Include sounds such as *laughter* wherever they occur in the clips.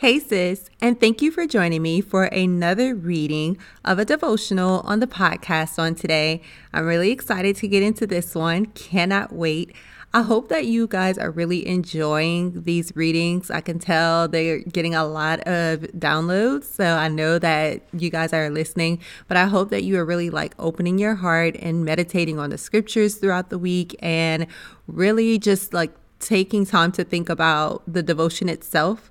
Hey, sis, and thank you for joining me for another reading of a devotional on the podcast on today. I'm really excited to get into this one. Cannot wait. I hope that you guys are really enjoying these readings. I can tell they're getting a lot of downloads. So I know that you guys are listening, but I hope that you are really like opening your heart and meditating on the scriptures throughout the week and really just like taking time to think about the devotion itself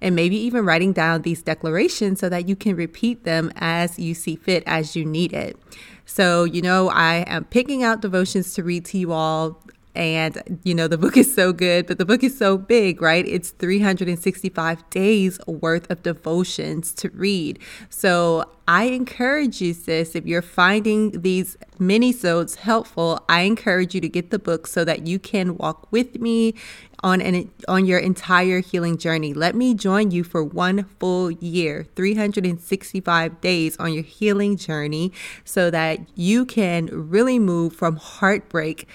and maybe even writing down these declarations so that you can repeat them as you see fit as you need it. So, you know, I am picking out devotions to read to you all. And, you know, the book is so good, but the book is so big, right? It's 365 days worth of devotions to read. So I encourage you, sis, if you're finding these mini-sodes helpful, I encourage you to get the book so that you can walk with me on an on your entire healing journey. Let me join you for one full year, 365 days on your healing journey so that you can really move from heartbreak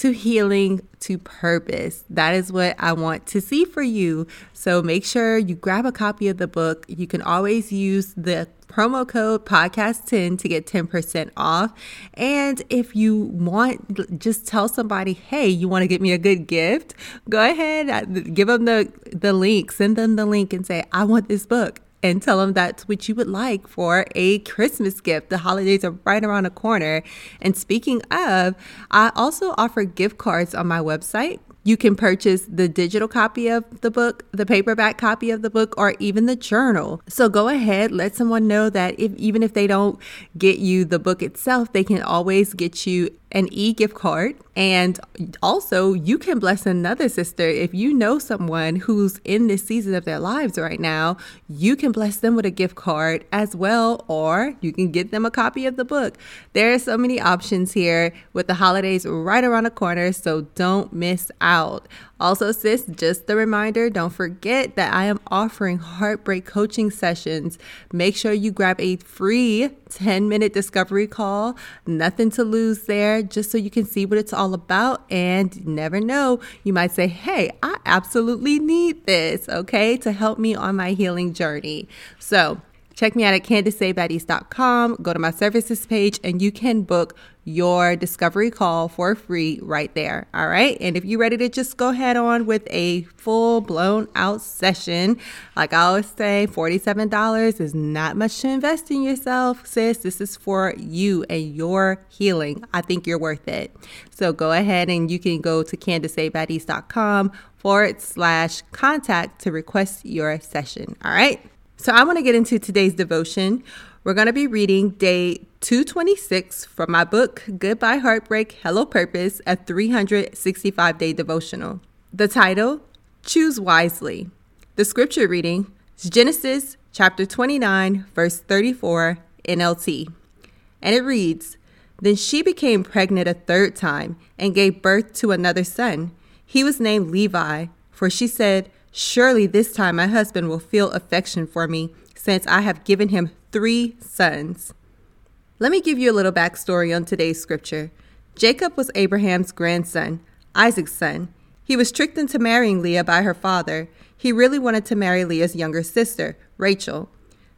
to healing to purpose. That is what I want to see for you. So make sure you grab a copy of the book. You can always use the promo code podcast10 to get 10% off. And if you want, just tell somebody, hey, you want to get me a good gift? Go ahead, uh, give them the, the link, send them the link and say, I want this book and tell them that's what you would like for a Christmas gift. The holidays are right around the corner. And speaking of, I also offer gift cards on my website. You can purchase the digital copy of the book, the paperback copy of the book, or even the journal. So go ahead, let someone know that if even if they don't get you the book itself, they can always get you an e gift card. And also, you can bless another sister. If you know someone who's in this season of their lives right now, you can bless them with a gift card as well, or you can get them a copy of the book. There are so many options here with the holidays right around the corner, so don't miss out. Also, sis, just a reminder don't forget that I am offering heartbreak coaching sessions. Make sure you grab a free 10 minute discovery call. Nothing to lose there, just so you can see what it's all about. And never know, you might say, Hey, I absolutely need this, okay, to help me on my healing journey. So, Check me out at CandiceBaddies.com. Go to my services page and you can book your discovery call for free right there. All right. And if you're ready to just go head on with a full blown out session, like I always say, $47 is not much to invest in yourself, sis. This is for you and your healing. I think you're worth it. So go ahead and you can go to CandiceBaddies.com forward slash contact to request your session. All right. So I want to get into today's devotion. We're going to be reading day 226 from my book, Goodbye Heartbreak, Hello Purpose, a 365 day devotional. The title, Choose Wisely. The scripture reading is Genesis chapter 29, verse 34, NLT. And it reads Then she became pregnant a third time and gave birth to another son. He was named Levi, for she said, Surely this time my husband will feel affection for me, since I have given him three sons. Let me give you a little backstory on today's scripture. Jacob was Abraham's grandson, Isaac's son. He was tricked into marrying Leah by her father. He really wanted to marry Leah's younger sister, Rachel.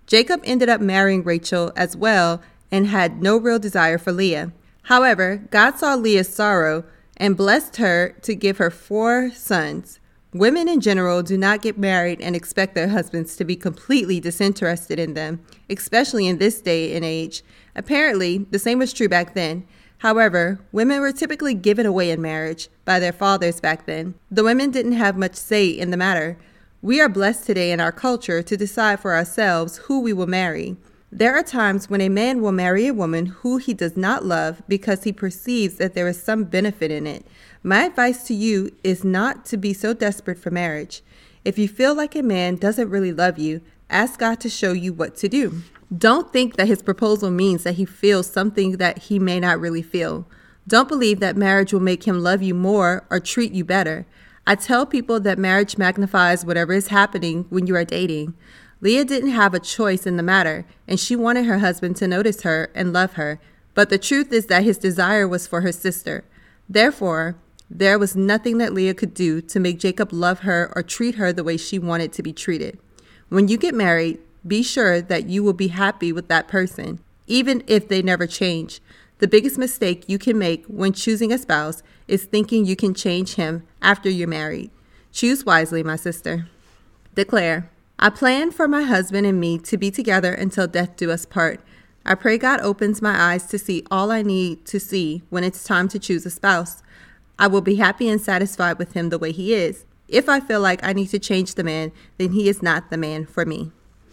Jacob ended up marrying Rachel as well and had no real desire for Leah. However, God saw Leah's sorrow and blessed her to give her four sons. Women in general do not get married and expect their husbands to be completely disinterested in them, especially in this day and age. Apparently, the same was true back then. However, women were typically given away in marriage by their fathers back then. The women didn't have much say in the matter. We are blessed today in our culture to decide for ourselves who we will marry. There are times when a man will marry a woman who he does not love because he perceives that there is some benefit in it. My advice to you is not to be so desperate for marriage. If you feel like a man doesn't really love you, ask God to show you what to do. Don't think that his proposal means that he feels something that he may not really feel. Don't believe that marriage will make him love you more or treat you better. I tell people that marriage magnifies whatever is happening when you are dating. Leah didn't have a choice in the matter, and she wanted her husband to notice her and love her. But the truth is that his desire was for her sister. Therefore, there was nothing that Leah could do to make Jacob love her or treat her the way she wanted to be treated. When you get married, be sure that you will be happy with that person, even if they never change. The biggest mistake you can make when choosing a spouse is thinking you can change him after you're married. Choose wisely, my sister. Declare, I plan for my husband and me to be together until death do us part. I pray God opens my eyes to see all I need to see when it's time to choose a spouse. I will be happy and satisfied with him the way he is. If I feel like I need to change the man, then he is not the man for me.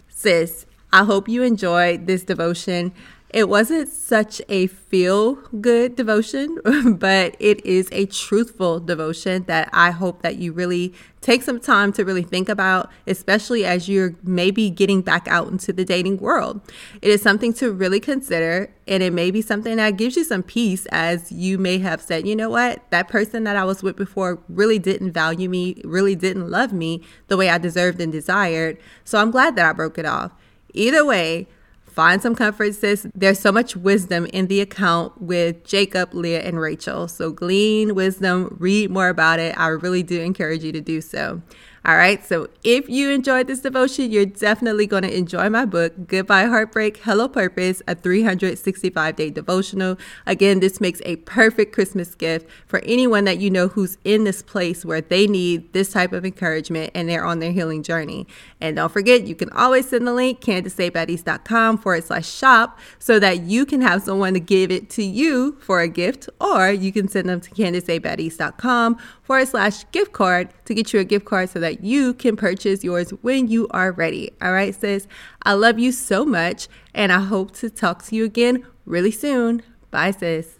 Sis, I hope you enjoyed this devotion. It wasn't such a feel good devotion, *laughs* but it is a truthful devotion that I hope that you really take some time to really think about, especially as you're maybe getting back out into the dating world. It is something to really consider, and it may be something that gives you some peace as you may have said, you know what, that person that I was with before really didn't value me, really didn't love me the way I deserved and desired. So I'm glad that I broke it off. Either way, Find some comfort, sis. There's so much wisdom in the account with Jacob, Leah, and Rachel. So glean wisdom, read more about it. I really do encourage you to do so. All right. So if you enjoyed this devotion, you're definitely going to enjoy my book, Goodbye Heartbreak, Hello Purpose, a 365 day devotional. Again, this makes a perfect Christmas gift for anyone that you know who's in this place where they need this type of encouragement and they're on their healing journey. And don't forget, you can always send the link, CandaceBaddies.com forward slash shop, so that you can have someone to give it to you for a gift, or you can send them to CandaceBaddies.com forward slash gift card to get you a gift card so you can purchase yours when you are ready. All right, sis. I love you so much, and I hope to talk to you again really soon. Bye, sis.